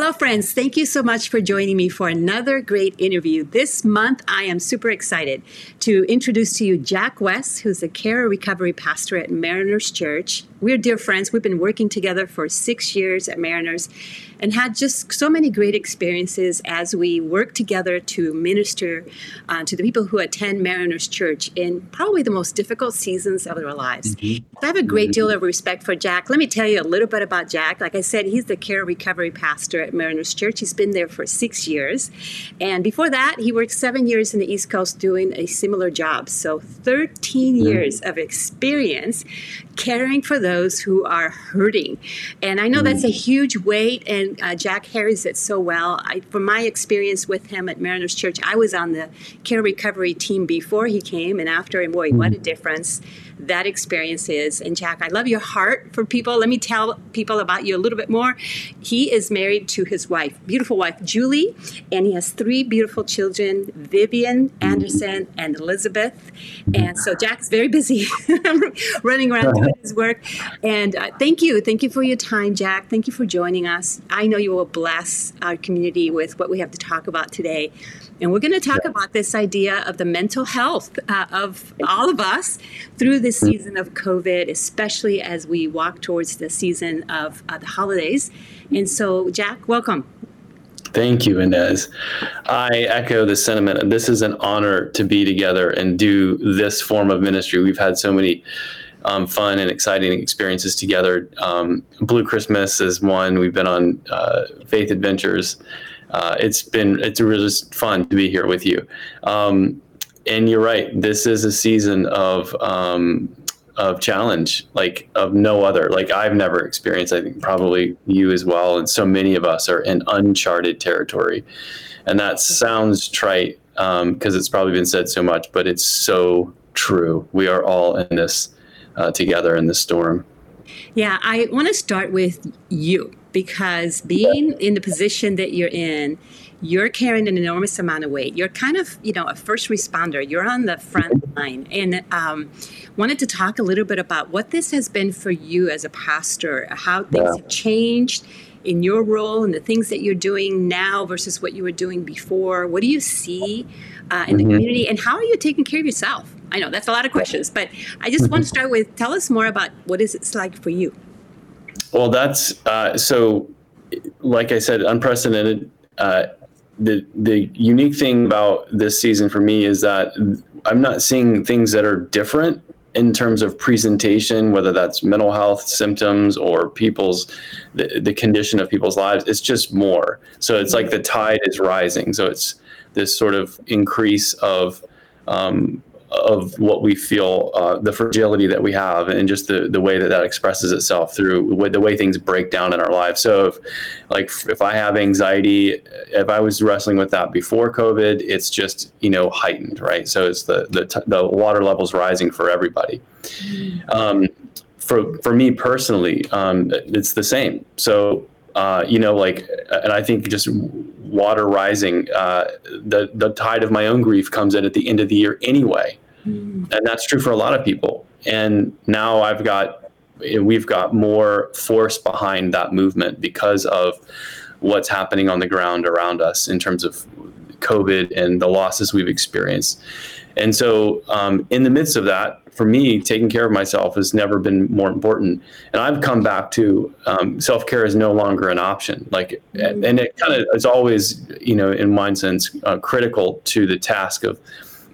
Hello, friends. Thank you so much for joining me for another great interview. This month, I am super excited to introduce to you Jack West, who's a care recovery pastor at Mariners Church. We're dear friends. We've been working together for six years at Mariners and had just so many great experiences as we work together to minister uh, to the people who attend Mariners Church in probably the most difficult seasons of their lives. Mm-hmm. I have a great deal of respect for Jack. Let me tell you a little bit about Jack. Like I said, he's the care recovery pastor at Mariners Church. He's been there for six years. And before that, he worked seven years in the East Coast doing a similar job. So 13 mm-hmm. years of experience caring for those who are hurting. And I know that's a mm. huge weight, and uh, Jack carries it so well. I, from my experience with him at Mariners Church, I was on the care recovery team before he came and after, and boy, what a mm. difference that experience is. And Jack, I love your heart for people. Let me tell people about you a little bit more. He is married to his wife, beautiful wife, Julie, and he has three beautiful children Vivian, Anderson, and Elizabeth. And so Jack's very busy running around doing his work. And uh, thank you. Thank you for your time, Jack. Thank you for joining us. I know you will bless our community with what we have to talk about today. And we're going to talk yeah. about this idea of the mental health uh, of all of us through this mm-hmm. season of COVID, especially as we walk towards the season of uh, the holidays. And so, Jack, welcome. Thank you, Inez. I echo the sentiment. This is an honor to be together and do this form of ministry. We've had so many um, fun and exciting experiences together. Um, Blue Christmas is one. We've been on uh, Faith Adventures uh, it's been it's really just fun to be here with you. Um, and you're right. This is a season of um, of challenge, like of no other. Like I've never experienced. I think probably you as well, and so many of us are in uncharted territory. And that sounds trite because um, it's probably been said so much, but it's so true. We are all in this uh, together in this storm. Yeah, I want to start with you because being in the position that you're in, you're carrying an enormous amount of weight. You're kind of, you know, a first responder. You're on the front line, and um, wanted to talk a little bit about what this has been for you as a pastor, how things yeah. have changed in your role and the things that you're doing now versus what you were doing before. What do you see uh, in mm-hmm. the community, and how are you taking care of yourself? I know that's a lot of questions, but I just want to start with tell us more about what is it like for you. Well, that's uh, so. Like I said, unprecedented. Uh, the the unique thing about this season for me is that I'm not seeing things that are different in terms of presentation, whether that's mental health symptoms or people's the, the condition of people's lives. It's just more. So it's like the tide is rising. So it's this sort of increase of um, of what we feel, uh, the fragility that we have, and just the, the way that that expresses itself through the way things break down in our lives. So, if, like if I have anxiety, if I was wrestling with that before COVID, it's just you know heightened, right? So it's the the, the water levels rising for everybody. Um, for for me personally, um, it's the same. So uh, you know, like, and I think just water rising, uh, the the tide of my own grief comes in at the end of the year anyway, mm. and that's true for a lot of people. And now I've got, we've got more force behind that movement because of what's happening on the ground around us in terms of COVID and the losses we've experienced. And so, um, in the midst of that, for me, taking care of myself has never been more important. And I've come back to um, self care is no longer an option. Like, mm-hmm. and it kind of is always, you know, in my sense, uh, critical to the task of.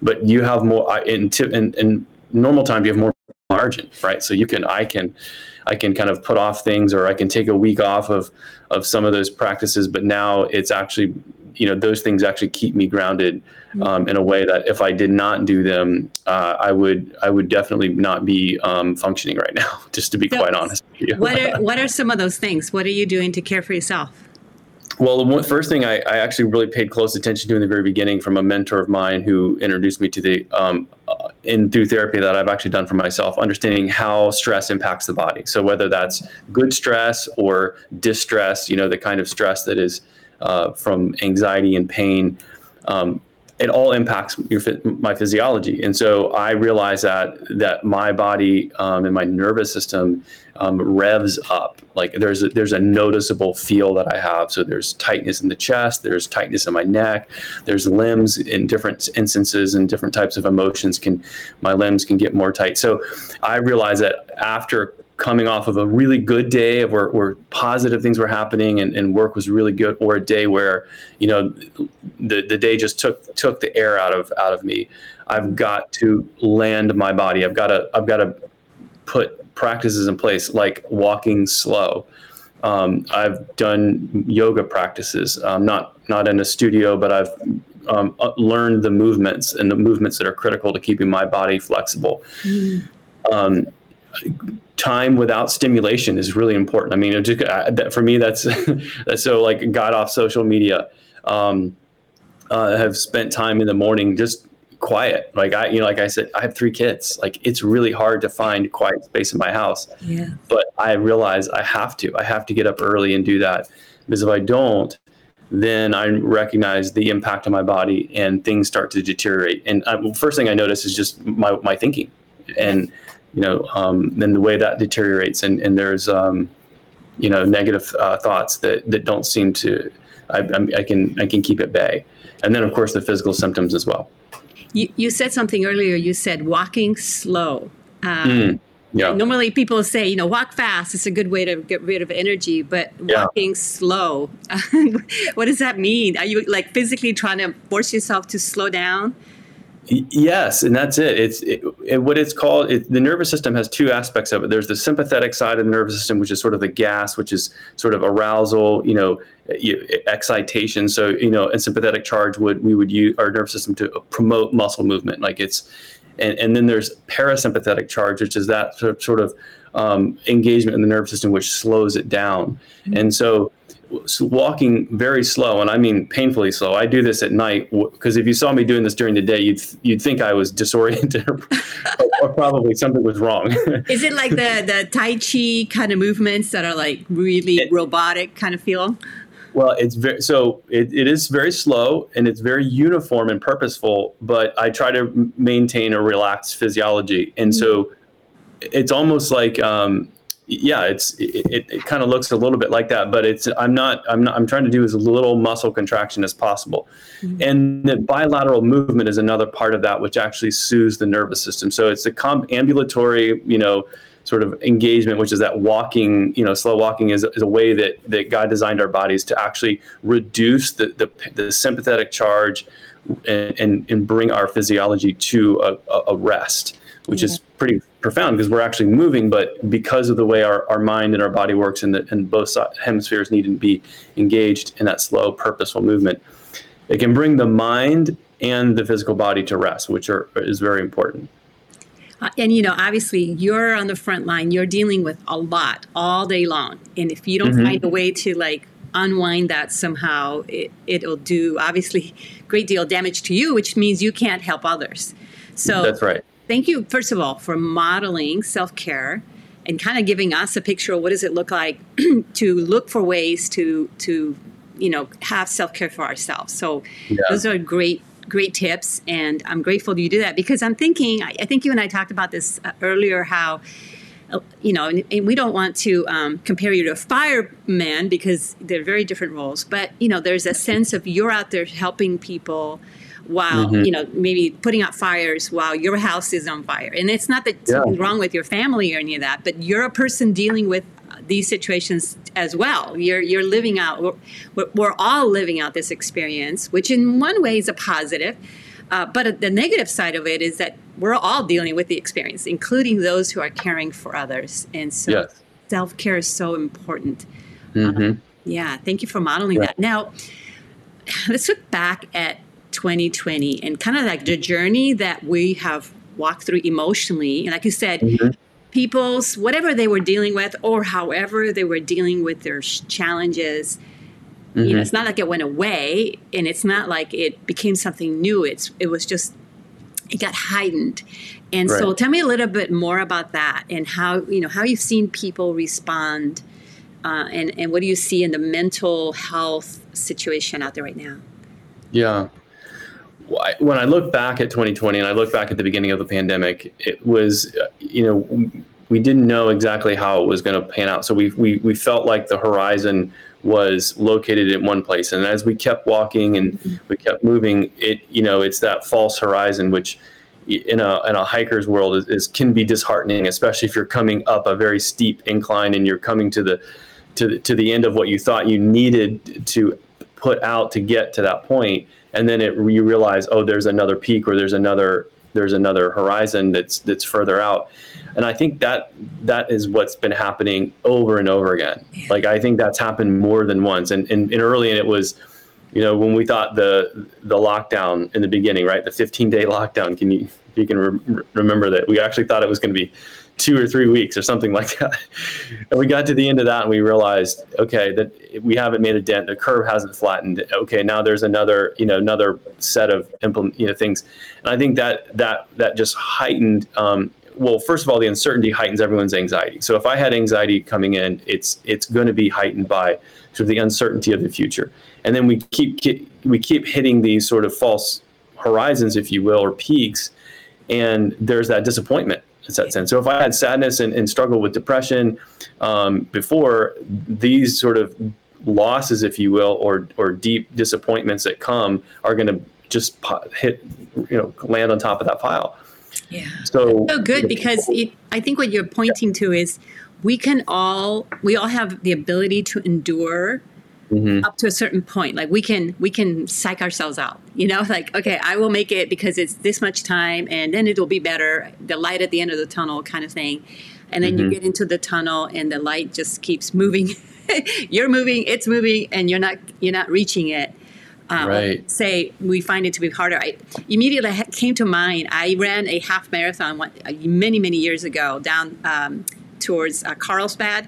But you have more in, in in normal time. You have more margin, right? So you can, I can, I can kind of put off things, or I can take a week off of of some of those practices. But now it's actually you know those things actually keep me grounded um, in a way that if I did not do them, uh, I would I would definitely not be um, functioning right now. Just to be so, quite honest. what are what are some of those things? What are you doing to care for yourself? Well, the first thing I, I, actually really paid close attention to in the very beginning from a mentor of mine who introduced me to the um, uh, in through therapy that I've actually done for myself, understanding how stress impacts the body. So whether that's good stress or distress, you know, the kind of stress that is uh, from anxiety and pain. Um, it all impacts your my physiology. And so I realize that that my body um, and my nervous system um, revs up. Like there's a, there's a noticeable feel that I have. So there's tightness in the chest, there's tightness in my neck, there's limbs in different instances and different types of emotions can my limbs can get more tight. So I realize that after coming off of a really good day of where, where positive things were happening and, and work was really good or a day where you know the, the day just took took the air out of out of me. I've got to land my body. I've got to i've got to put practices in place like walking slow. Um, i've done yoga practices. Um, not not in a studio but i've um, uh, learned the movements and the movements that are critical to keeping my body flexible. Mm time without stimulation is really important. I mean, just, uh, for me, that's that's so like got off social media. Um, uh, have spent time in the morning just quiet. Like I, you know, like I said, I have three kids. Like it's really hard to find quiet space in my house. Yeah. But I realize I have to. I have to get up early and do that because if I don't, then I recognize the impact on my body and things start to deteriorate. And uh, first thing I notice is just my my thinking and you know, um, then the way that deteriorates and, and there's, um, you know, negative uh, thoughts that, that don't seem to, I, I, can, I can keep at bay. And then of course the physical symptoms as well. You, you said something earlier, you said walking slow. Um, mm, yeah. Normally people say, you know, walk fast. It's a good way to get rid of energy, but yeah. walking slow, what does that mean? Are you like physically trying to force yourself to slow down? Yes, and that's it. It's it, it, what it's called. It, the nervous system has two aspects of it. There's the sympathetic side of the nervous system, which is sort of the gas, which is sort of arousal, you know, excitation. So you know, and sympathetic charge would we would use our nervous system to promote muscle movement. Like it's, and, and then there's parasympathetic charge, which is that sort of um, engagement in the nervous system, which slows it down. Mm-hmm. And so walking very slow, and I mean painfully slow. I do this at night because if you saw me doing this during the day, you'd you'd think I was disoriented or, or probably something was wrong. Is it like the the Tai Chi kind of movements that are like really it, robotic kind of feel? Well, it's very so it, it is very slow and it's very uniform and purposeful, but I try to maintain a relaxed physiology, and mm-hmm. so it's almost like um, yeah, it's it, it, it kind of looks a little bit like that, but it's I'm not I'm not I'm trying to do as little muscle contraction as possible, mm-hmm. and the bilateral movement is another part of that, which actually soothes the nervous system. So it's a com- ambulatory, you know, sort of engagement, which is that walking, you know, slow walking is, is a way that that God designed our bodies to actually reduce the the, the sympathetic charge and, and, and bring our physiology to a, a rest, which is pretty profound because we're actually moving, but because of the way our, our mind and our body works and, the, and both hemispheres need to be engaged in that slow, purposeful movement, it can bring the mind and the physical body to rest, which are, is very important. Uh, and you know, obviously, you're on the front line. You're dealing with a lot all day long, and if you don't mm-hmm. find a way to like unwind that somehow, it, it'll do obviously great deal of damage to you, which means you can't help others. So that's right thank you, first of all, for modeling self care and kind of giving us a picture of what does it look like to look for ways to to you know have self care for ourselves. So yeah. those are great great tips, and I'm grateful you do that because I'm thinking. I, think you and I talked about this uh, earlier. How uh, you know, and, and, we don't want to um, compare you to a fireman because they're very different roles. But you know, there's a sense of you're out there helping people while mm-hmm. you know maybe putting out fires while your house is on fire and it's not that yeah. something's wrong with your family or any of that but you're a person dealing with these situations as well you're you're living out we're, we're all living out this experience which in one way is a positive uh, but the negative side of it is that we're all dealing with the experience including those who are caring for others and so yes. self-care is so important mm-hmm. uh, yeah thank you for modeling that now let's look back at 2020 and kind of like the journey that we have walked through emotionally. And like you said, mm-hmm. people's whatever they were dealing with or however they were dealing with their challenges. Mm-hmm. You know, mm-hmm. it's not like it went away and it's not like it became something new. It's it was just it got heightened. And right. so tell me a little bit more about that and how, you know, how you've seen people respond uh, and, and what do you see in the mental health situation out there right now? Yeah. When I look back at 2020 and I look back at the beginning of the pandemic, it was, you know, we didn't know exactly how it was going to pan out. So we, we, we felt like the horizon was located in one place. And as we kept walking and we kept moving, it, you know, it's that false horizon, which in a, in a hiker's world is, is can be disheartening, especially if you're coming up a very steep incline and you're coming to the, to the, to the end of what you thought you needed to put out to get to that point and then it you realize oh there's another peak or there's another there's another horizon that's that's further out. And i think that that is what's been happening over and over again. Yeah. like i think that's happened more than once. And, and, and early and it was you know when we thought the the lockdown in the beginning right? The 15 day lockdown. Can you you can re- remember that? We actually thought it was going to be two or three weeks or something like that. And we got to the end of that and we realized, okay, that we haven't made a dent. The curve hasn't flattened. Okay, now there's another, you know, another set of implement, you know, things. And I think that that that just heightened. Um, well, first of all, the uncertainty heightens everyone's anxiety. So if I had anxiety coming in, it's it's going to be heightened by sort of the uncertainty of the future. And then we keep, keep we keep hitting these sort of false horizons, if you will, or peaks, and there's that disappointment sets in. So if I had sadness and, and struggle with depression um, before, these sort of losses, if you will, or or deep disappointments that come are going to just hit, you know, land on top of that pile. Yeah. So, so good because it, I think what you're pointing to is we can all we all have the ability to endure mm-hmm. up to a certain point like we can we can psych ourselves out you know like okay i will make it because it's this much time and then it'll be better the light at the end of the tunnel kind of thing and then mm-hmm. you get into the tunnel and the light just keeps moving you're moving it's moving and you're not you're not reaching it um, right. say we find it to be harder. I immediately came to mind. I ran a half marathon one, many many years ago down um, towards uh, Carlsbad.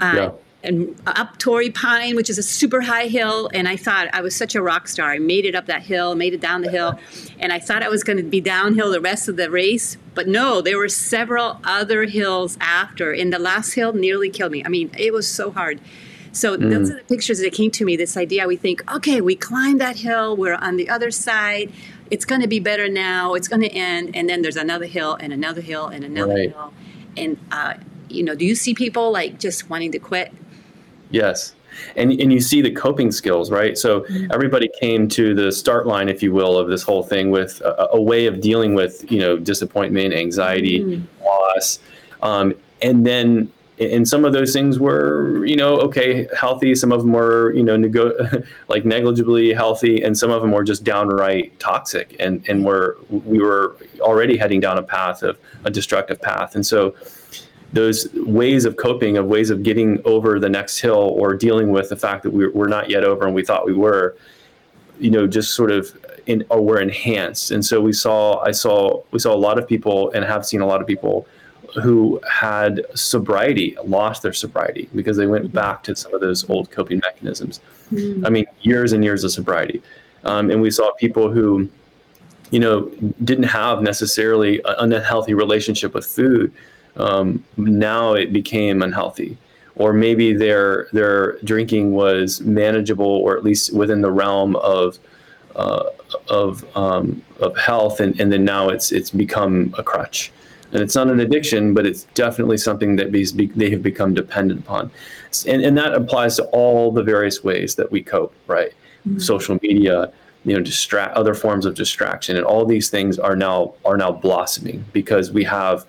Uh, yeah and up Torrey Pine, which is a super high hill. And I thought I was such a rock star. I made it up that hill, made it down the hill, and I thought I was going to be downhill the rest of the race. But no, there were several other hills after, and the last hill nearly killed me. I mean, it was so hard. So mm. those are the pictures that came to me. This idea, we think, okay, we climbed that hill, we're on the other side. It's going to be better now. It's going to end, and then there's another hill and another hill and another right. hill. And uh, you know, do you see people like just wanting to quit? Yes. And, and you see the coping skills, right? So mm-hmm. everybody came to the start line, if you will, of this whole thing with a, a way of dealing with, you know, disappointment, anxiety, mm-hmm. loss. Um, and then and some of those things were you know okay healthy some of them were you know nego- like negligibly healthy and some of them were just downright toxic and and were we were already heading down a path of a destructive path and so those ways of coping, of ways of getting over the next hill or dealing with the fact that we, we're not yet over and we thought we were, you know, just sort of in, or were enhanced. And so we saw, I saw, we saw a lot of people and have seen a lot of people who had sobriety, lost their sobriety because they went back to some of those old coping mechanisms. Mm-hmm. I mean, years and years of sobriety. Um, and we saw people who, you know, didn't have necessarily an unhealthy relationship with food, um, now it became unhealthy. Or maybe their their drinking was manageable or at least within the realm of uh, of um, of health and, and then now it's it's become a crutch. And it's not an addiction but it's definitely something that be, they have become dependent upon. And, and that applies to all the various ways that we cope right? Mm-hmm. social media you know distract other forms of distraction and all these things are now are now blossoming because we have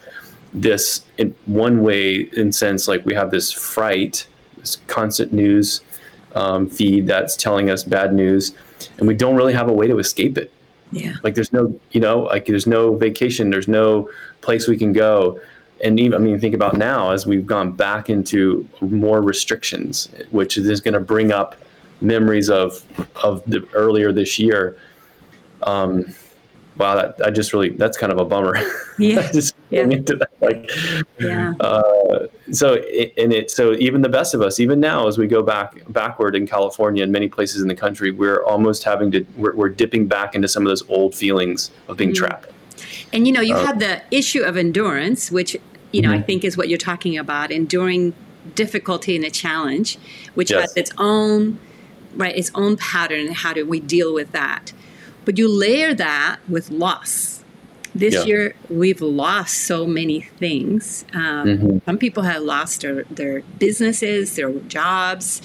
this in one way in sense like we have this fright this constant news um, feed that's telling us bad news and we don't really have a way to escape it yeah like there's no you know like there's no vacation there's no place we can go and even i mean think about now as we've gone back into more restrictions which is going to bring up memories of of the earlier this year um, wow, that I just really that's kind of a bummer. Yeah. just yeah. into that, like, yeah. Uh, so and it so even the best of us, even now as we go back backward in California and many places in the country, we're almost having to we're, we're dipping back into some of those old feelings of being mm trapped. And you know, you uh, have the issue of endurance, which you know mm-hmm. I think is what you're talking about, enduring difficulty and a challenge, which yes. has its own right its own pattern. How do we deal with that? but you layer that with loss. This Yeah. year, we've lost so many things. Um, Mhm. Some people have lost their, their businesses, their jobs,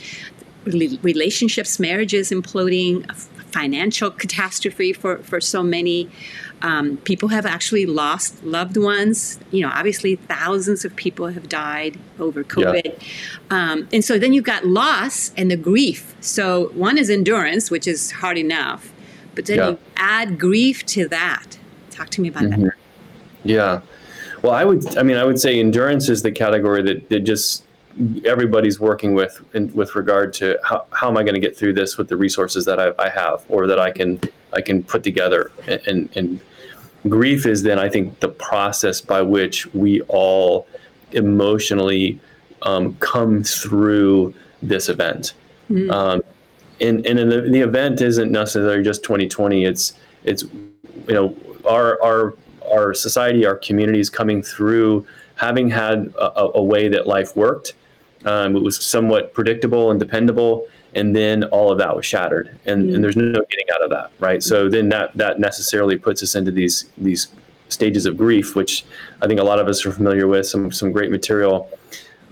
rela- relationships, marriages imploding, financial catastrophe for, for so many. Um, people have actually lost loved ones. You know, obviously, thousands of people have died over COVID. Um, and so then you've got loss and the grief. So one is endurance, which is hard enough, but then Yeah. you add grief to that. Talk to me about Mhm. that. Yeah. Well, I would. I mean, I would say endurance is the category that, that just everybody's working with in, with regard to how, how am I going to get through this with the resources that I, I have or that I can I can put together. And, and, and grief is then I think the process by which we all emotionally um, come through this event. Mhm. Um, and and the, the event isn't necessarily just 2020. It's it's you know our our our society, our communities coming through having had a, a- way that life worked. Um, it was somewhat predictable and dependable, and then all of that was shattered, and, Mm. and there's no getting out of that, right? So then that that necessarily puts us into these these stages of grief, which I think a lot of us are familiar with. Some some great material.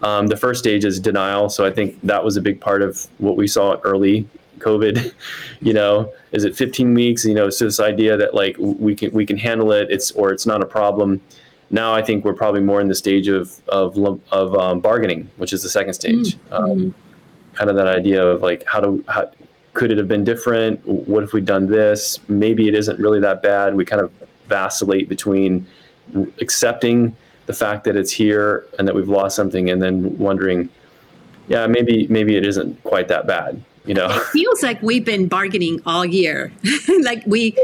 Um, the first stage is denial, so I think that was a big part of what we saw early COVID. You know, is it 15 weeks? You know, so this idea that like we can we can handle it, it's or it's not a problem. Now I think we're probably more in the stage of of of um, bargaining, which is the second stage. Um, kind of that idea of like how do how could it have been different? What if we'd done this? Maybe it isn't really that bad. We kind of vacillate between accepting the fact that it's here and that we've lost something, and then wondering, yeah, maybe maybe it isn't quite that bad. You know, It feels like we've been bargaining all year. like we,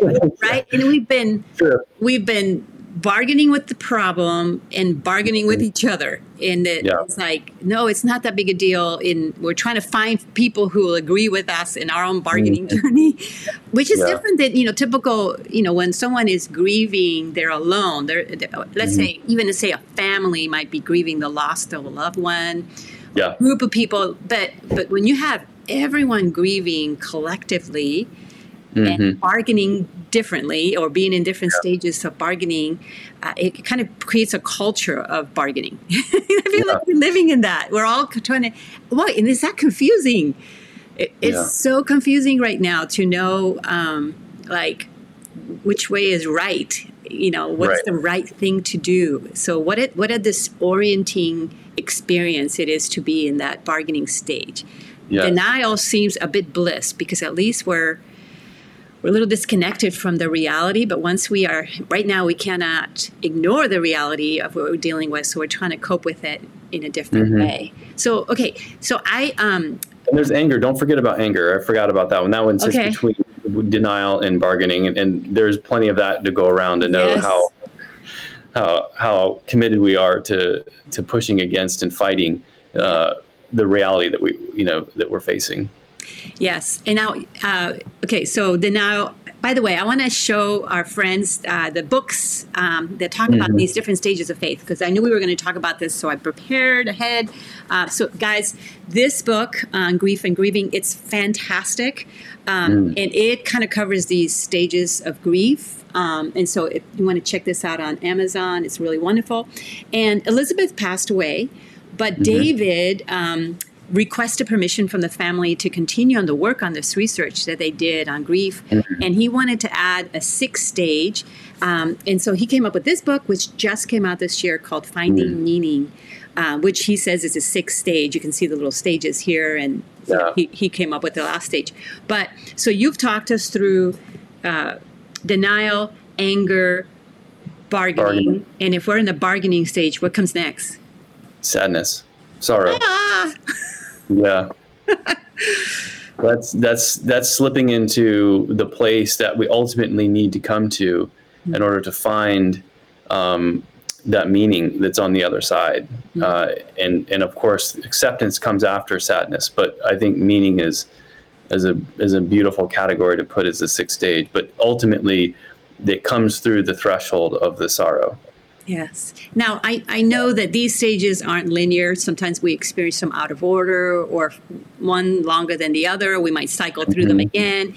right? And we've been sure. we've been bargaining with the problem and bargaining with mm-hmm. each other. And it, Yeah. it's like, no, it's not that big a deal. In we're trying to find people who will agree with us in our own bargaining mm-hmm. journey, which is Yeah. different than you know typical. You know, when someone is grieving, they're alone. They're, they're- let's mm-hmm. say even to say a family might be grieving the loss of a loved one Yeah, group of people but but when you have everyone grieving collectively Mhm. and bargaining differently or being in different stages of bargaining uh, it kind of creates a culture of bargaining. I feel like we're living in that. We're all trying to what and is that confusing? It, it's Yeah. so confusing right now to know um, like which way is right you know what's Right. the right thing to do? So what it what a disorienting experience it is to be in that bargaining stage yeah, denial seems a bit bliss because at least we're we're a little disconnected from the reality but once we are right now we cannot ignore the reality of what we're dealing with so we're trying to cope with it in a different Mhm. way so okay so i um And there's anger. Don't forget about anger. I forgot about that one. That one sits Okay. between denial and bargaining, and, and there's plenty of that to go around to know Yes. how how how committed we are to to pushing against and fighting uh, the reality that we you know that we're facing. Yes. And now, uh, okay, so then now, by the way, I want to show our friends uh, the books um, that talk about Mhm. these different stages of faith because I knew we were going to talk about this, so I prepared ahead. Uh, so, guys, this book on grief and grieving, it's fantastic. Um, And it kind of covers these stages of grief. Um, and so, if you want to check this out on Amazon, it's really wonderful. And Elizabeth passed away, but David um, requested permission from the family to continue on the work on this research that they did on grief. And he wanted to add a sixth stage. Um, and so he came up with this book, which just came out this year called Finding Meaning, uh, which he says is a sixth stage. You can see the little stages here. And Yeah. he, he came up with the last stage. But so you've talked us through uh, denial, anger, bargaining. Bargaining. And if we're in the bargaining stage, what comes next? Sadness, sorrow. Ah! Yeah. that's that's that's slipping into the place that we ultimately need to come to in order to find um, that meaning that's on the other side. Uh, and and of course, acceptance comes after sadness, but I think meaning is is a is a beautiful category to put as the sixth stage. But ultimately, it comes through the threshold of the sorrow. Yes. Now, I, I know that these stages aren't linear. Sometimes we experience them out of order or one longer than the other. We might cycle through mm-hmm. them again.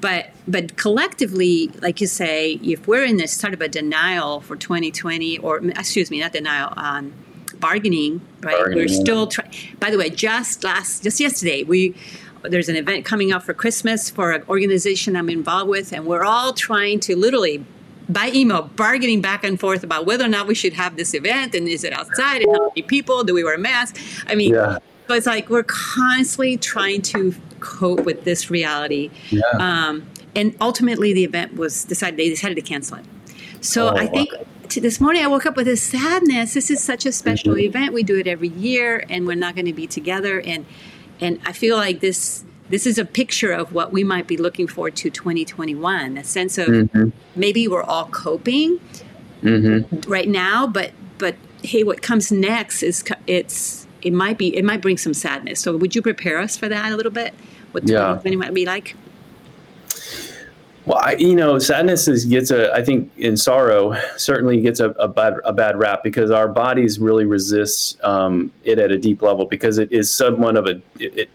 But but collectively, like you say, if we're in this sort of a denial for 2020, or excuse me, not denial, um, bargaining, right? Bargaining. We're still trying. By the way, just last, just yesterday, we there's an event coming up for Christmas for an organization I'm involved with, and we're all trying to literally by email bargaining back and forth about whether or not we should have this event and is it outside and how many people do we wear masks i mean yeah. so it's like we're constantly trying to cope with this reality yeah. um, and ultimately the event was decided they decided to cancel it so oh, i think wow. this morning i woke up with a sadness this is such a special mm-hmm. event we do it every year and we're not going to be together and and i feel like this this is a picture of what we might be looking forward to 2021 a sense of mm-hmm. maybe we're all coping mm-hmm. right now but but hey what comes next is it's it might be it might bring some sadness so would you prepare us for that a little bit what 2020 yeah. might be like well, I, you know, sadness is, gets a, I think, in sorrow certainly gets a, a bad a bad rap because our bodies really resist um, it at a deep level because it is somewhat of a it,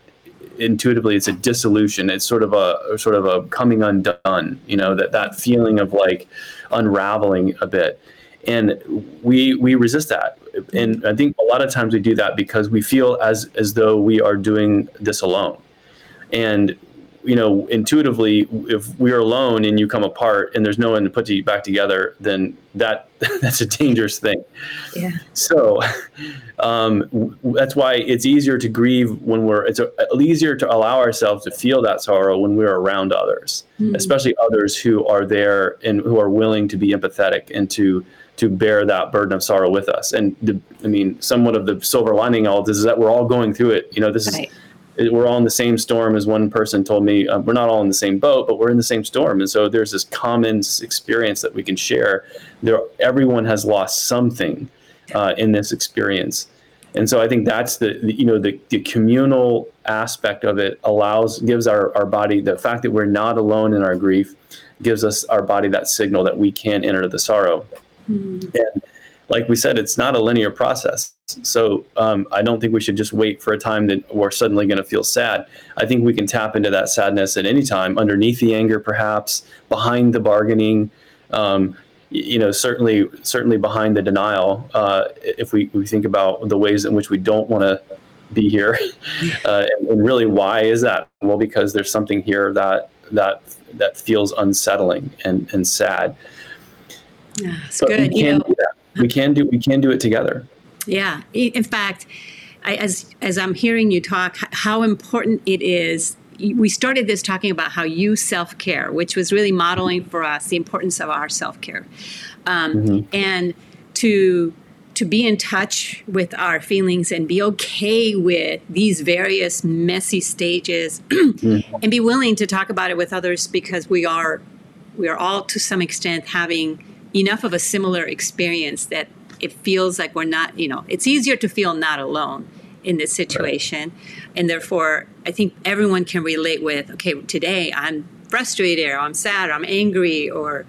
intuitively it's a dissolution. It's sort of a sort of a coming undone you know that that feeling of like unraveling a bit. And we we resist that. And i think a lot of times we do that because we feel as as though we are doing this alone. And you know, intuitively, if we're alone and you come apart and there's no one to put you back together, then that that's a dangerous thing. Yeah. So um, that's why it's easier to grieve when we're. It's a, easier to allow ourselves to feel that sorrow when we're around others, mm-hmm. especially others who are there and who are willing to be empathetic and to to bear that burden of sorrow with us. And the, I mean, somewhat of the silver lining all this is that we're all going through it. You know, this right. is we're all in the same storm as one person told me uh, we're not all in the same boat but we're in the same storm. And so there's this common experience that we can share. There everyone has lost something uh, in this experience. And so i think that's the, the you know the, the, communal aspect of it allows gives our, our body the fact that we're not alone in our grief gives us our body that signal that we can enter the sorrow. Mm-hmm. and like we said, it's not a linear process. So um, I don't think we should just wait for a time that we're suddenly going to feel sad. I think we can tap into that sadness at any time, underneath the anger, perhaps behind the bargaining. Um, you know, certainly, certainly behind the denial. Uh, if we, we think about the ways in which we don't want to be here, uh, and, and really, why is that? Well, because there's something here that that that feels unsettling and and sad. Yeah, it's but good. You know, we can do we can do it together. Yeah. In fact, I, as as I'm hearing you talk, how important it is. We started this talking about how you self care, which was really modeling for us the importance of our self care, um, mm-hmm. and to to be in touch with our feelings and be okay with these various messy stages mm-hmm. and be willing to talk about it with others because we are we are all to some extent having enough of a similar experience that it feels like we're not, you know, it's easier to feel not alone in this situation. Right. And therefore, I think everyone can relate with, okay, today I'm frustrated or I'm sad or I'm angry or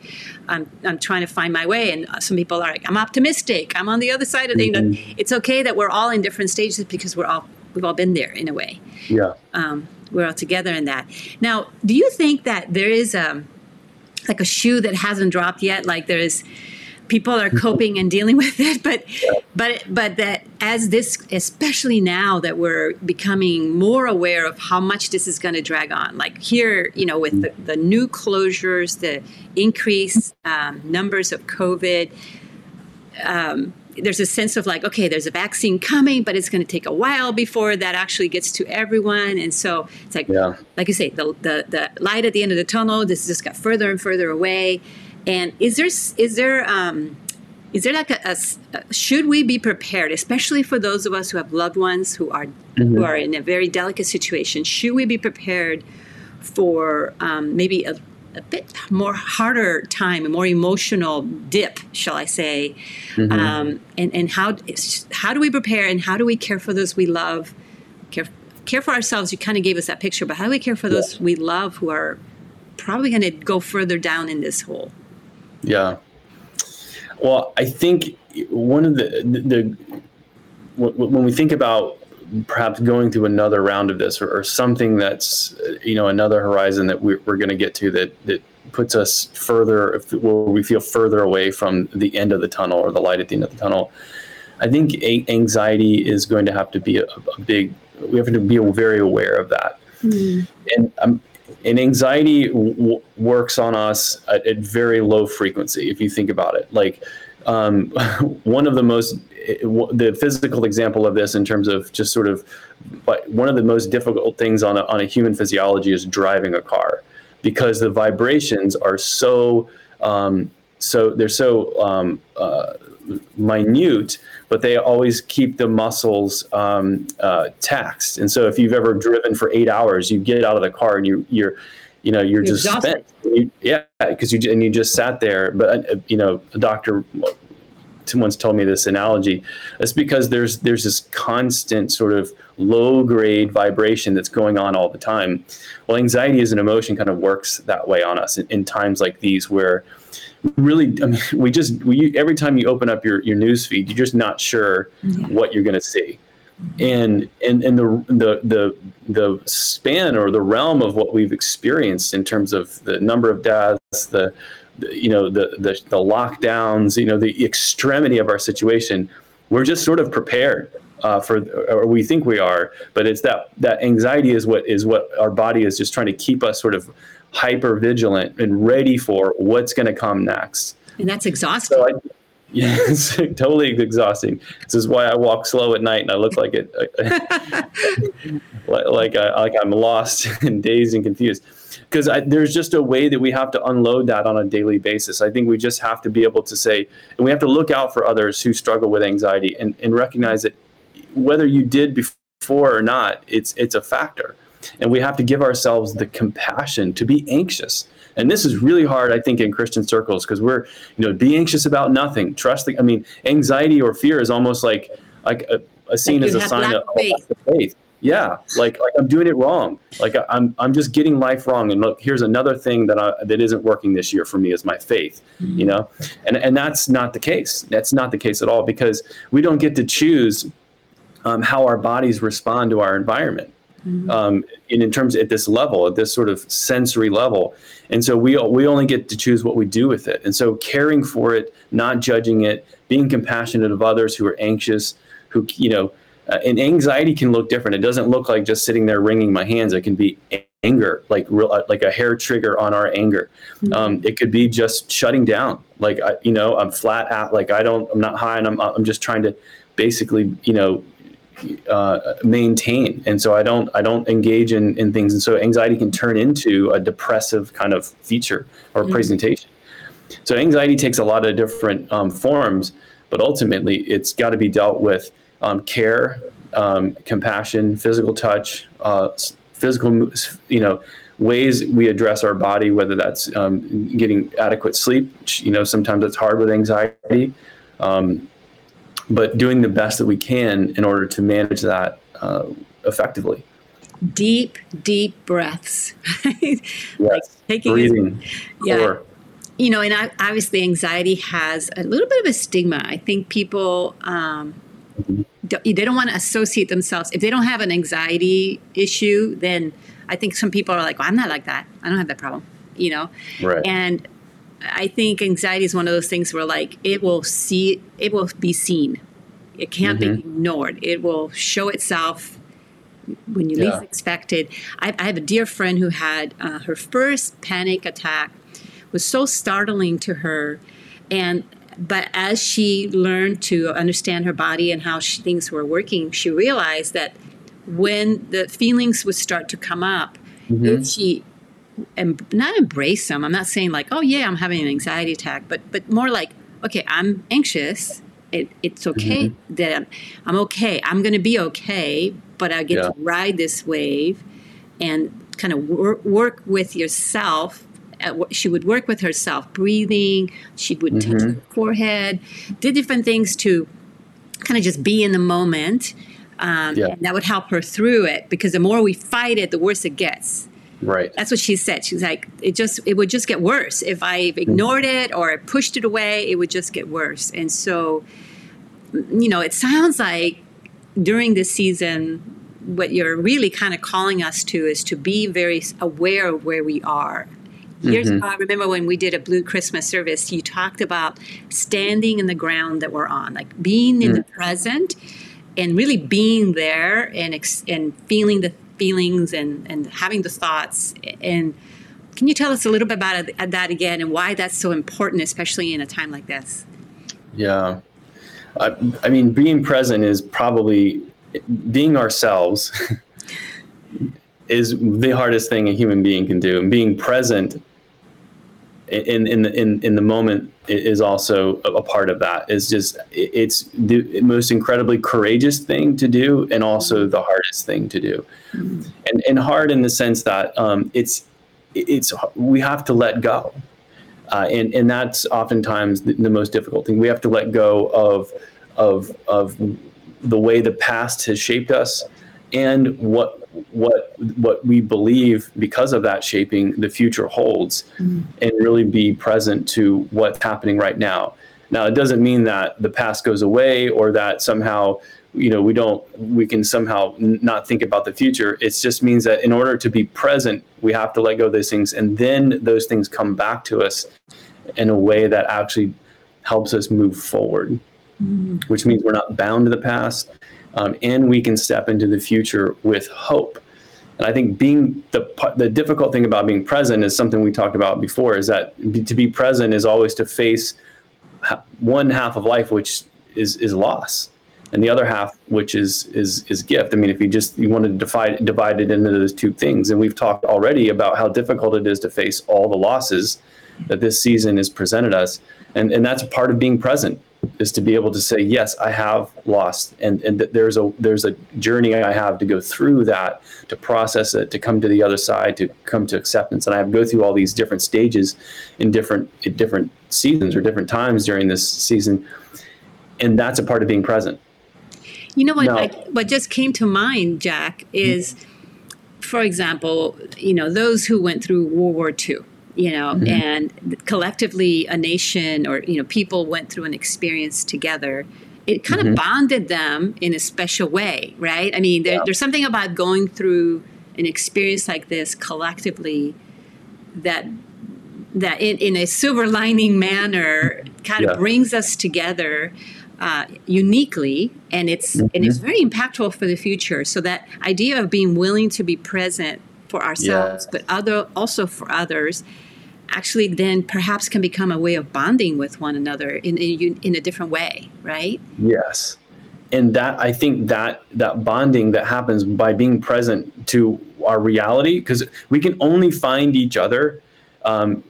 I'm, I'm trying to find my way. And some people are like, I'm optimistic. I'm on the other side of the, mm-hmm. you know, it's okay that we're all in different stages because we're all, we've all been there in a way. Yeah. Um, we're all together in that. Now, do you think that there is, um, like a shoe that hasn't dropped yet. Like there's people are coping and dealing with it, but but but that as this, especially now that we're becoming more aware of how much this is going to drag on. Like here, you know, with the, the new closures, the increased um, numbers of COVID. Um, there's a sense of like, okay, there's a vaccine coming, but it's going to take a while before that actually gets to everyone. And so it's like, yeah. like you say, the, the, the light at the end of the tunnel, this just got further and further away. And is there, is there, um, is there like a, a, should we be prepared especially for those of us who have loved ones who are mm-hmm. who are in a very delicate situation should we be prepared for um, maybe a, a bit more harder time, a more emotional dip, shall I say? Mm-hmm. Um, and and how how do we prepare and how do we care for those we love? Care care for ourselves. You kind of gave us that picture, but how do we care for those yeah. we love who are probably going to go further down in this hole? Yeah. Well, I think one of the, the, the when we think about perhaps going through another round of this or, or something that's you know another horizon that we're, we're going to get to that that puts us further where we feel further away from the end of the tunnel or the light at the end of the tunnel. I think anxiety is going to have to be a, a big we have to be very aware of that. Mm. and um, and anxiety w- works on us at, at, very low frequency if you think about it. Like um, one of the most the physical example of this in terms of just sort of but one of the most difficult things on a, on a human physiology is driving a car because the vibrations are so um, so they're so um, uh, minute but they always keep the muscles um, uh, taxed. And so if you've ever driven for eight hours you get out of the car and you you're you know you're, you're just exhausted. spent you, yeah because you and you just sat there. But uh, you know a doctor once told me this analogy. It's because there's there's this constant sort of low grade vibration that's going on all the time. Well, anxiety as an emotion kind of works that way on us in, in times like these where really I mean, we just we every time you open up your your news feed, you're just not sure yeah. what you're going to see. And and and the the the the span or the realm of what we've experienced in terms of the number of deaths, the you know the, the the lockdowns, you know the extremity of our situation, we're just sort of prepared uh, for, or we think we are. But it's that that anxiety is what is what our body is just trying to keep us sort of hyper vigilant and ready for what's going to come next. And that's exhausting. So I, yeah, it's totally exhausting. This is why I walk slow at night and I look like it, like like, I, like I'm lost and dazed and confused because there's just a way that we have to unload that on a daily basis. I think we just have to be able to say, and we have to look out for others who struggle with anxiety and, and recognize that whether you did before or not, it's it's a factor, and we have to give ourselves the compassion to be anxious. And this is really hard, I think, in Christian circles because we're, you know, be anxious about nothing. Trust the. I mean, anxiety or fear is almost like like a, a seen like as a sign of faith. faith yeah like like i'm doing it wrong. Like I, i'm i'm just getting life wrong. And look here's another thing that I, that isn't working this year for me is my faith mm-hmm. you know? And and that's not the case. That's not the case at all because we don't get to choose um, how our bodies respond to our environment mm-hmm. um, in, in terms at this level at this sort of sensory level. And so we we only get to choose what we do with it. And so caring for it not judging it being compassionate of others who are anxious who you know uh, and anxiety can look different. It doesn't look like just sitting there wringing my hands. It can be anger, like real, uh, like a hair trigger on our anger. Mm-hmm. Um, it could be just shutting down. Like I, you know, I'm flat out. Like I don't. I'm not high, and I'm I'm just trying to basically, you know, uh, maintain. And so I don't I don't engage in in things. And so anxiety can turn into a depressive kind of feature or mm-hmm. presentation. So anxiety takes a lot of different um, forms, but ultimately it's got to be dealt with um, care, um, compassion, physical touch, uh, physical, you know, ways we address our body, whether that's um, getting adequate sleep, which, you know, sometimes it's hard with anxiety, um, but doing the best that we can in order to manage that uh, effectively. Deep, deep breaths. yes, like taking breathing. yeah. You know, and I, obviously anxiety has a little bit of a stigma. I think people um, they don't want to associate themselves. If they don't have an anxiety issue then i think some people are like well i'm not like that. I don't have that problem you know? Right. And i think anxiety is one of those things where like it will see it will be seen. It can't mm-hmm. be ignored. It will show itself when you yeah. least expect it. I, I, have a dear friend who had uh, her first panic attack was so startling to her and but as she learned to understand her body and how she, things were working, she realized that when the feelings would start to come up, mm-hmm. if she and not embrace them, I'm not saying like, oh yeah, I'm having an anxiety attack, but but more like, okay, I'm anxious. It, it's okay mm-hmm. that I'm, I'm okay. I'm going to be okay, but I get yeah. to ride this wave and kind of wor- work with yourself she would work with herself, breathing. She would mm-hmm. touch her forehead, did different things to kind of just be in the moment. Um, yeah. And that would help her through it because the more we fight it, the worse it gets. Right. That's what she said. She's like, it just it would just get worse if I ignored it or pushed it away. It would just get worse. And so, you know, it sounds like during this season, what you're really kind of calling us to is to be very aware of where we are. Years mm-hmm. ago, I remember when we did a Blue Christmas service, you talked about standing in the ground that we're on, like being in mm-hmm. the present and really being there and ex- and feeling the feelings and, and having the thoughts. And can you tell us a little bit about that again and why that's so important, especially in a time like this? Yeah. I, I mean, being present is probably being ourselves is the hardest thing a human being can do. And being present in in the in in the moment is also a part of that. It's just it's the most incredibly courageous thing to do, and also the hardest thing to do. Mm-hmm. And and hard in the sense that um, it's it's we have to let go, uh, and and that's oftentimes the, the most difficult thing. We have to let go of of of the way the past has shaped us and what what what we believe because of that shaping the future holds mm-hmm. and really be present to what's happening right now now it doesn't mean that the past goes away or that somehow you know we don't we can somehow not think about the future it just means that in order to be present we have to let go of those things and then those things come back to us in a way that actually helps us move forward mm-hmm. which means we're not bound to the past um, and we can step into the future with hope. And I think being the the difficult thing about being present is something we talked about before. Is that to be present is always to face one half of life, which is is loss, and the other half, which is is is gift. I mean, if you just you want to divide divide it into those two things, and we've talked already about how difficult it is to face all the losses that this season has presented us, and and that's part of being present is to be able to say yes i have lost. And and there's a there's a journey i have to go through that to process it to come to the other side to come to acceptance. And i have to go through all these different stages in different in different seasons or different times during this season. And that's a part of being present. You know what now, I, what just came to mind jack is for example you know those who went through world war ii you know mm-hmm. and collectively a nation or you know people went through an experience together it kind mm-hmm. of bonded them in a special way right i mean there, yeah. there's something about going through an experience like this collectively that that in, in a silver lining manner kind yeah. of brings us together uh, uniquely and it's mm-hmm. and it's very impactful for the future so that idea of being willing to be present for ourselves but other also for others actually then perhaps can become a way of bonding with one another in, in, in a different way, right? Yes. And that I think that that bonding that happens by being present to our reality, because we can only find each other, um,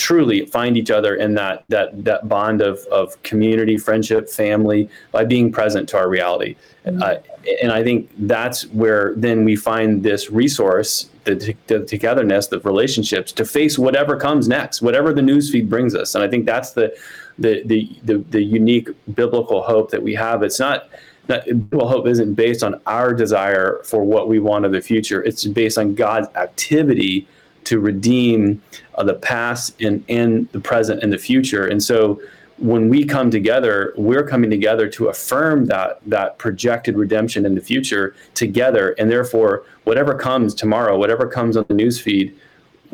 truly find each other in that that that bond of of community, friendship, family by being present to our reality. Mm-hmm. Uh, and I think that's where then we find this resource the, the, togetherness, the relationships to face whatever comes next, whatever the newsfeed brings us. And I think that's the, the, the, the, the unique biblical hope that we have. It's not, not biblical hope isn't based on our desire for what we want of the future. It's based on God's activity to redeem uh, the past and, and the present and the future. And so when we come together, we're coming together to affirm that that projected redemption in the future together, and therefore, whatever comes tomorrow, whatever comes on the news feed,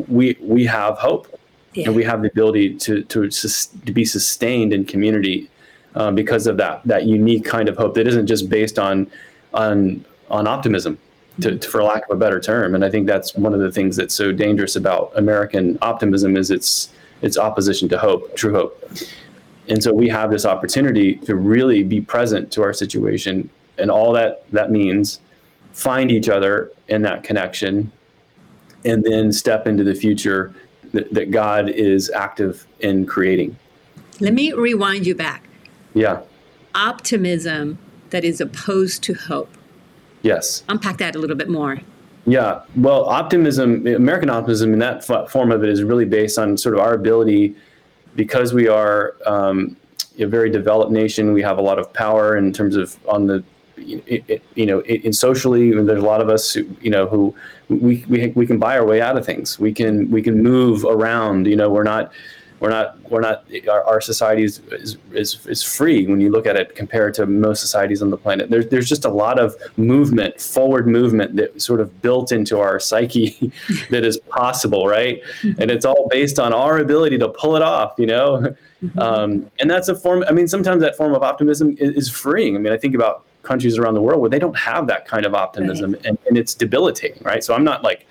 we we have hope, yeah. and we have the ability to to to be sustained in community um, because of that that unique kind of hope that isn't just based on on on optimism. To, to, for lack of a better term, and I think that's one of the things that's so dangerous about American optimism is its its opposition to hope, true hope. And so we have this opportunity to really be present to our situation and all that that means find each other in that connection and then step into the future that, that God is active in creating. Let me rewind you back. Yeah. Optimism that is opposed to hope. Yes. Unpack that a little bit more. Yeah. Well, optimism, American optimism in that form of it is really based on sort of our ability because we are um, a very developed nation, we have a lot of power in terms of on the you know, in socially, there's a lot of us, who, you know, who we, we we can buy our way out of things. We can we can move around. You know, we're not we're not we're not our, our society is, is, is is free when you look at it compared to most societies on the planet there's there's just a lot of movement forward movement that sort of built into our psyche that is possible right mm-hmm. and it's all based on our ability to pull it off you know mm-hmm. um, and that's a form i mean sometimes that form of optimism is, is, freeing i mean i think about countries around the world where they don't have that kind of optimism right. and, and it's debilitating right so i'm not like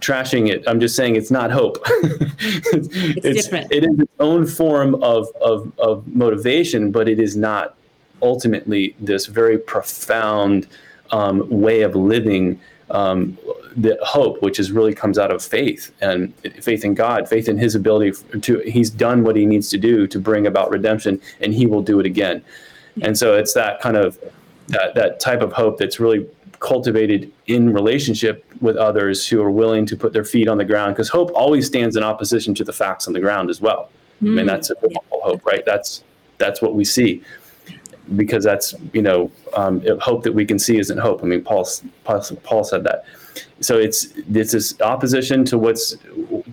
trashing it. I'm just saying it's not hope. it's, it's, different. It is its own form of, of, of motivation, but it is not ultimately this very profound um, way of living um, the hope, which is really comes out of faith and faith in God, faith in His ability to. He's done what He needs to do to bring about redemption, and He will do it again. And so it's that kind of that that type of hope that's really cultivated in relationship with others who are willing to put their feet on the ground because hope always stands in opposition to the facts on the ground as well. Mm. i mean that's a biblical hope right? That's that's what we see. Because that's you know um, hope that we can see isn't hope. I mean paul paul, paul said that. So it's it's this opposition to what's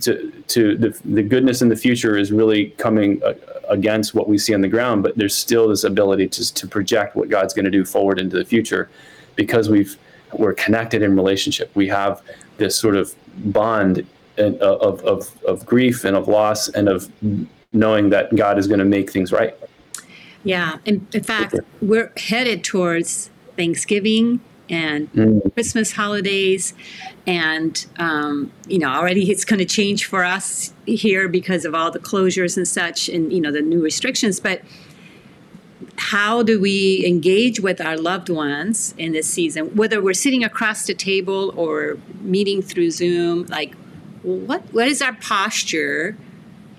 to to the, the goodness in the future is really coming against what we see on the ground but there's still this ability to, to project what god's going to do forward into the future because we've we're connected in relationship. We have this sort of bond of, of, of grief and of loss and of knowing that God is going to make things right. Yeah. In, in fact, we're headed towards Thanksgiving and mm. Christmas holidays. And, um, you know, already it's going to change for us here because of all the closures and such and, you know, the new restrictions. But how do we engage with our loved ones in this season, whether we're sitting across the table or meeting through Zoom? Like, what what is our posture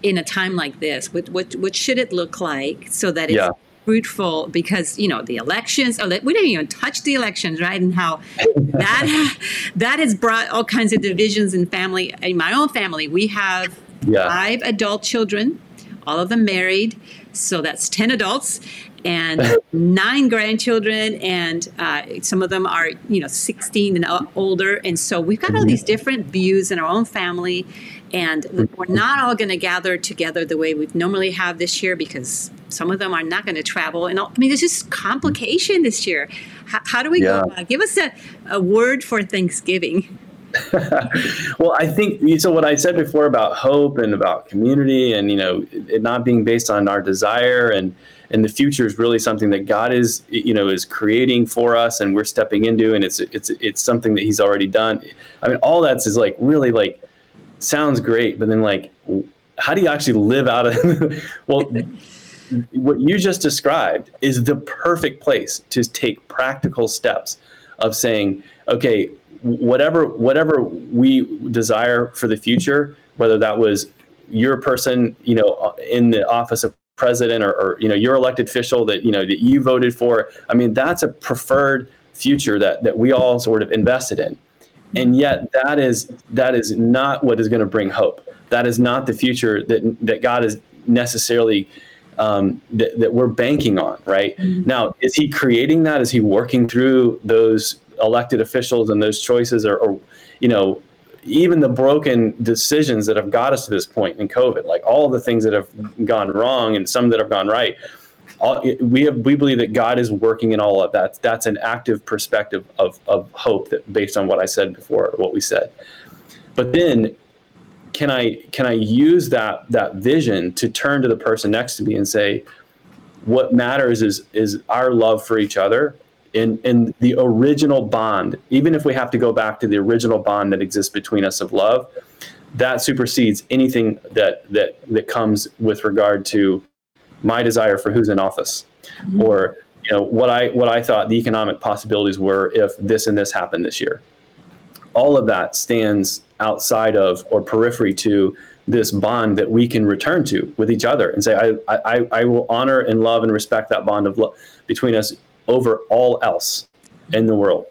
in a time like this? What what what should it look like so that it's yeah. fruitful? Because you know the elections. Oh, we didn't even touch the elections, right? And how that that has brought all kinds of divisions in family. In my own family, we have yeah. five adult children, all of them married. So that's 10 adults and nine grandchildren, and uh, some of them are, you know, 16 and older. And so we've got all these different views in our own family, and we're not all going to gather together the way we normally have this year because some of them are not going to travel. And I mean, there's just complication this year. How, how do we yeah. go? Uh, give us a, a word for Thanksgiving. well, I think so. What I said before about hope and about community, and you know, it not being based on our desire and and the future is really something that God is you know is creating for us and we're stepping into and it's it's it's something that he's already done. I mean all that's is like really like sounds great but then like how do you actually live out of well what you just described is the perfect place to take practical steps of saying okay whatever whatever we desire for the future whether that was your person you know in the office of president or, or, you know your elected official that you know that you voted for. I mean that's a preferred future that that we all sort of invested in. And yet that is that is not what is going to bring hope. That is not the future that that god is necessarily um, that, that we're banking on right? Mm-hmm. now is he creating that? Is he working through those elected officials and those choices or, or you know even the broken decisions that have got us to this point in COVID, like all the things that have gone wrong and some that have gone right, all, we have we believe that God is working in all of that. That's an active perspective of of hope that based on what I said before, what we said. But then, can I can I use that that vision to turn to the person next to me and say, what matters is is our love for each other in in the original bond, even if we have to go back to the original bond that exists between us of love, that supersedes anything that that that comes with regard to my desire for who's in office, mm-hmm. or you know what I what I thought the economic possibilities were if this and this happened this year. All of that stands outside of or periphery to this bond that we can return to with each other and say, I, I, I will honor and love and respect that bond of love between us over all else in the world.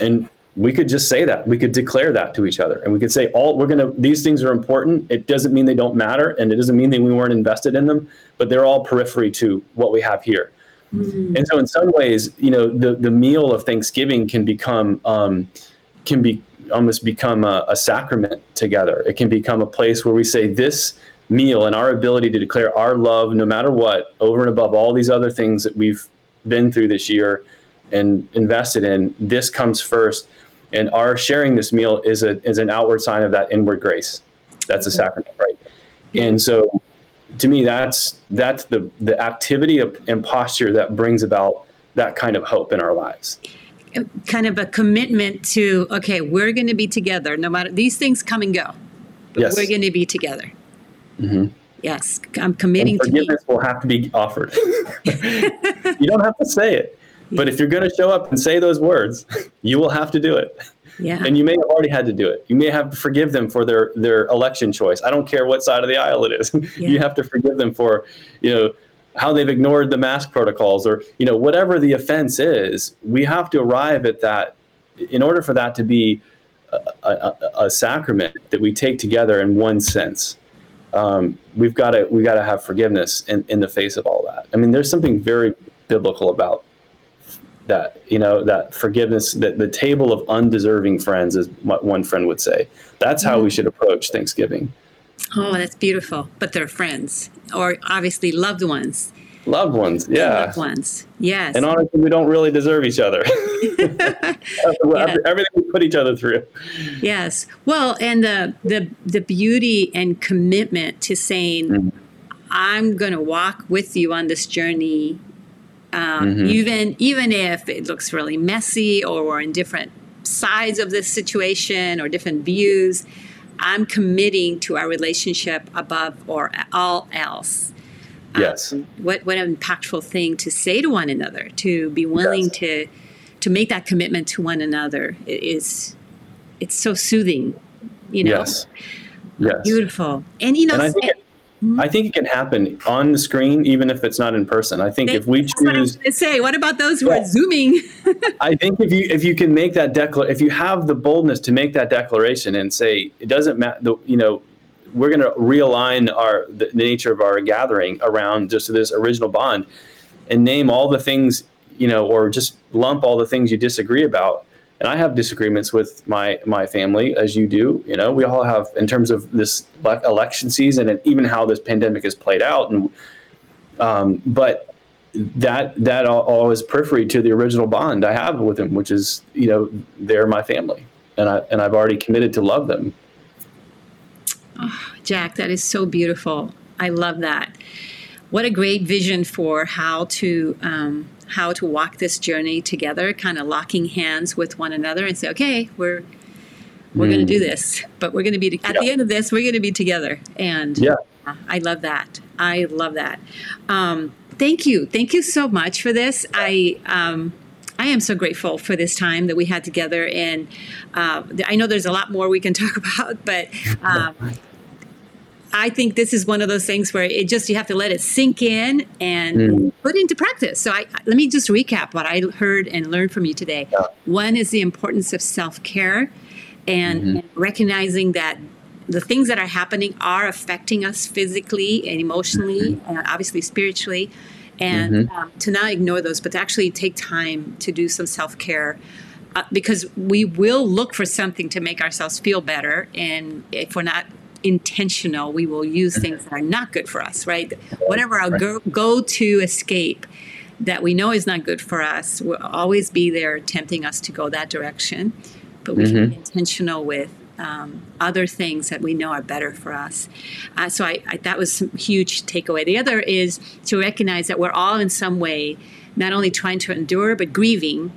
And we could just say that. We could declare that to each other. And we could say, all we're going to, these things are important. It doesn't mean they don't matter. And it doesn't mean that we weren't invested in them, but they're all periphery to what we have here. Mm-hmm. And so, in some ways, you know, the the meal of Thanksgiving can become um, can be almost become a, a sacrament together. It can become a place where we say this meal and our ability to declare our love, no matter what, over and above all these other things that we've been through this year and invested in. This comes first, and our sharing this meal is a is an outward sign of that inward grace. That's a sacrament, right? And so to me, that's that's the the activity of, and posture that brings about that kind of hope in our lives. Kind of a commitment to okay, we're going to be together no matter these things come and go. But yes. we're going to be together. Mm-hmm. Yes, I'm committing and forgiveness to be. will have to be offered. you don't have to say it, but if you're going to show up and say those words, you will have to do it. Yeah. And you may have already had to do it. You may have to forgive them for their their election choice. I don't care what side of the aisle it is. Yeah. you have to forgive them for, you know, how they've ignored the mask protocols or, you know, whatever the offense is. We have to arrive at that in order for that to be a, a, a sacrament that we take together in one sense. Um, we've got to we got to have forgiveness in, in the face of all that. I mean, there's something very biblical about that you know that forgiveness that the table of undeserving friends is what one friend would say. That's how we should approach thanksgiving. Oh that's beautiful. But they're friends or obviously loved ones loved ones yeah loved ones yes and honestly we don't really deserve each other yeah. everything we put each other through yes well and the the the beauty and commitment to saying mm-hmm. i'm going to walk with you on this journey um, mm-hmm. even even if it looks really messy or we're in different sides of this situation or different views i'm committing to our relationship above or all else yes um, what what an impactful thing to say to one another to be willing yes. to to make that commitment to one another is it's so soothing you know yes yes beautiful and you know and Mm-hmm. I think it can happen on the screen, even if it's not in person. I think if we choose, what say, what about those who yeah. are zooming? I think if you if you can make that declaration, if you have the boldness to make that declaration and say it doesn't matter, you know, we're going to realign our the, the nature of our gathering around just this original bond, and name all the things you know, or just lump all the things you disagree about and I have disagreements with my my family, as you do. You know, we all have in terms of this election season and even how this pandemic has played out. And um, but that that all, all is periphery to the original bond I have with them, which is you know they're my family, and I and I've already committed to love them. Oh, Jack, that is so beautiful. I love that. What a great vision for how to um, how to walk this journey together, kind of locking hands with one another and say, okay, we're we're mm. going to do this, but we're going to be at yeah. the end of this, we're going to be together. And yeah, I love that. I love that. Um, thank you, thank you so much for this. I. Um, I am so grateful for this time that we had together, and uh, I know there's a lot more we can talk about, but um, I think this is one of those things where it just you have to let it sink in and mm. put into practice. So I, let me just recap what I heard and learned from you today. Yeah. One is the importance of self care and, mm-hmm. recognizing that the things that are happening are affecting us physically and emotionally mm-hmm. and obviously spiritually and mm-hmm. um, to not ignore those but to actually take time to do some self-care uh, because we will look for something to make ourselves feel better and if we're not intentional, we will use things that are not good for us, right? Whatever our go, go to escape that we know is not good for us will always be there tempting us to go that direction. But we mm-hmm. can be intentional with um, other things that we know are better for us. Uh, so I, I, that was some huge takeaway. The other is to recognize that we're all in some way not only trying to endure but grieving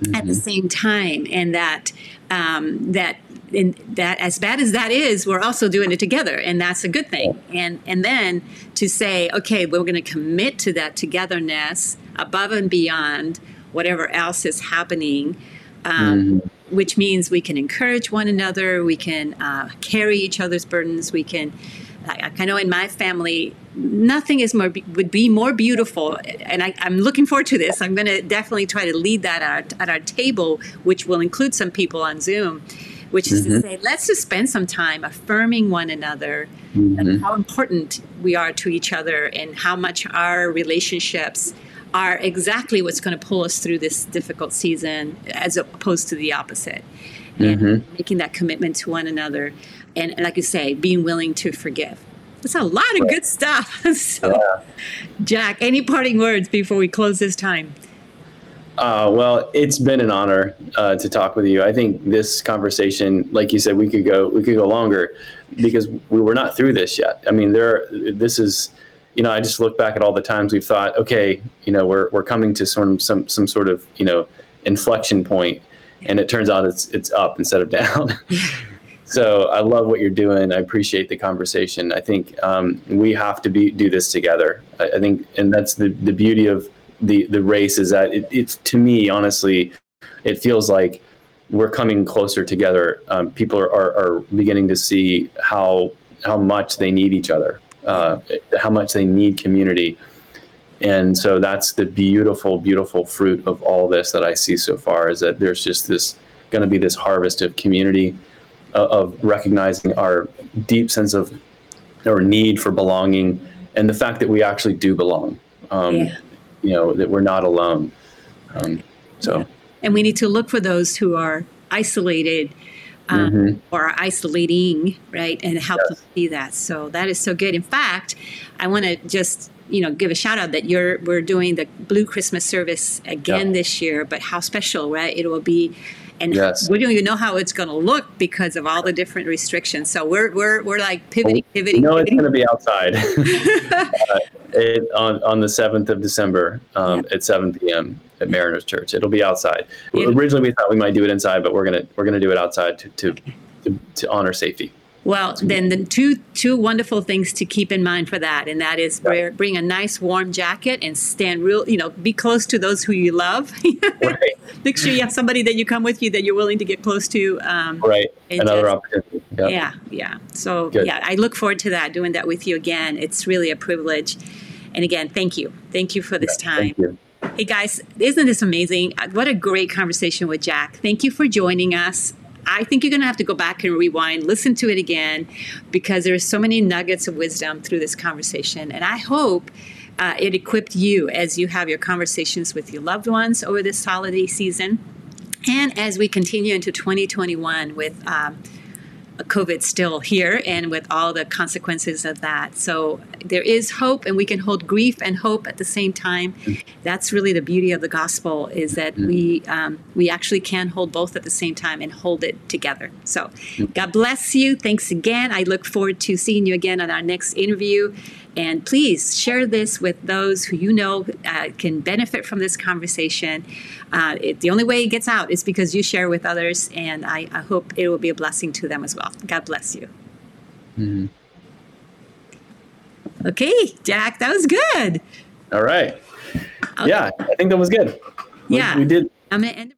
mm-hmm. at the mm-hmm. same time, and that um, that and that as bad as that is we're also doing it together and that's a good thing and and then to say okay we're going to commit to that togetherness above and beyond whatever else is happening um, mm-hmm. Which means we can encourage one another we can uh, carry each other's burdens we can I, I know in my family nothing is more would be more beautiful and I, am looking forward to this i'm going to definitely try to lead that at our, at our table which will include some people on zoom which is mm-hmm. to say, let's just spend some time affirming one another mm-hmm. and how important we are to each other and how much our relationships are exactly what's going to pull us through this difficult season as opposed to the opposite. And Mm-hmm. making that commitment to one another. And, and like you say, being willing to forgive. That's a lot of good stuff. so, Yeah. Jack, any parting words before we close this time? Uh, well, it's been an honor uh, to talk with you. I think this conversation, like you said, we could go we could go longer because we were not through this yet. I mean, there this is, you know, I just look back at all the times we've thought, okay, you know, we're we're coming to some some some sort of you know inflection point, and it turns out it's it's up instead of down. so I love what you're doing. I appreciate the conversation. I think um, we have to be do this together. I, I think, and that's the the beauty of the the race is that it, it's to me honestly it feels like we're coming closer together um, people are, are, are beginning to see how how much they need each other uh, how much they need community. And so that's the beautiful beautiful fruit of all this that i see so far is that there's just this going to be this harvest of community uh, of recognizing our deep sense of or need for belonging and the fact that we actually do belong um, Yeah. you know that we're not alone. Um, so. And we need to look for those who are isolated um, Mhm. or isolating, right? And help Yes. them see that. So that is so good. In fact, I want to just you know give a shout out that you're we're doing the Blue Christmas service again Yeah. this year. But how special, right? It will be. And Yes. we don't even know how it's going to look because of all the different restrictions. So we're we're, we're like pivoting, pivoting, you know it's going to be outside uh, it, on, on the 7th of december um, at 7 p.m at mariners church it'll be outside Yeah. originally we thought we might do it inside but we're going to we're to do it outside to, to, to, to honor safety Well, then the two two wonderful things to keep in mind for that, and that is Yeah. wear, bring a nice warm jacket and stand real, you know, be close to those who you love. right Make sure you have somebody that you come with you that you're willing to get close to. Um, right another just- opportunity yeah. yeah, yeah. So Good. yeah, I look forward to that, doing that with you again. It's really a privilege. And again, thank you, thank you for this time. Hey guys, isn't this amazing? Uh, What a great conversation with Jack. Thank you for joining us. I think you're going to have to go back and rewind, listen to it again, because there's so many nuggets of wisdom through this conversation. And I hope uh, it equipped you as you have your conversations with your loved ones over this holiday season. And as we continue into 2021 with um, COVID still here and with all the consequences of that. So there is hope, and we can hold grief and hope at the same time. That's really the beauty of the gospel is that we um, we actually can hold both at the same time and hold it together. So God bless you. Thanks again. I look forward to seeing you again on our next interview. And please share this with those who you know uh, can benefit from this conversation. Uh, it, the only way it gets out is because you share with others, and I, I hope it will be a blessing to them as well. God bless you. Okay, Jack, that was good. all right yeah i think that was good We- Yeah. we did I'm going to end.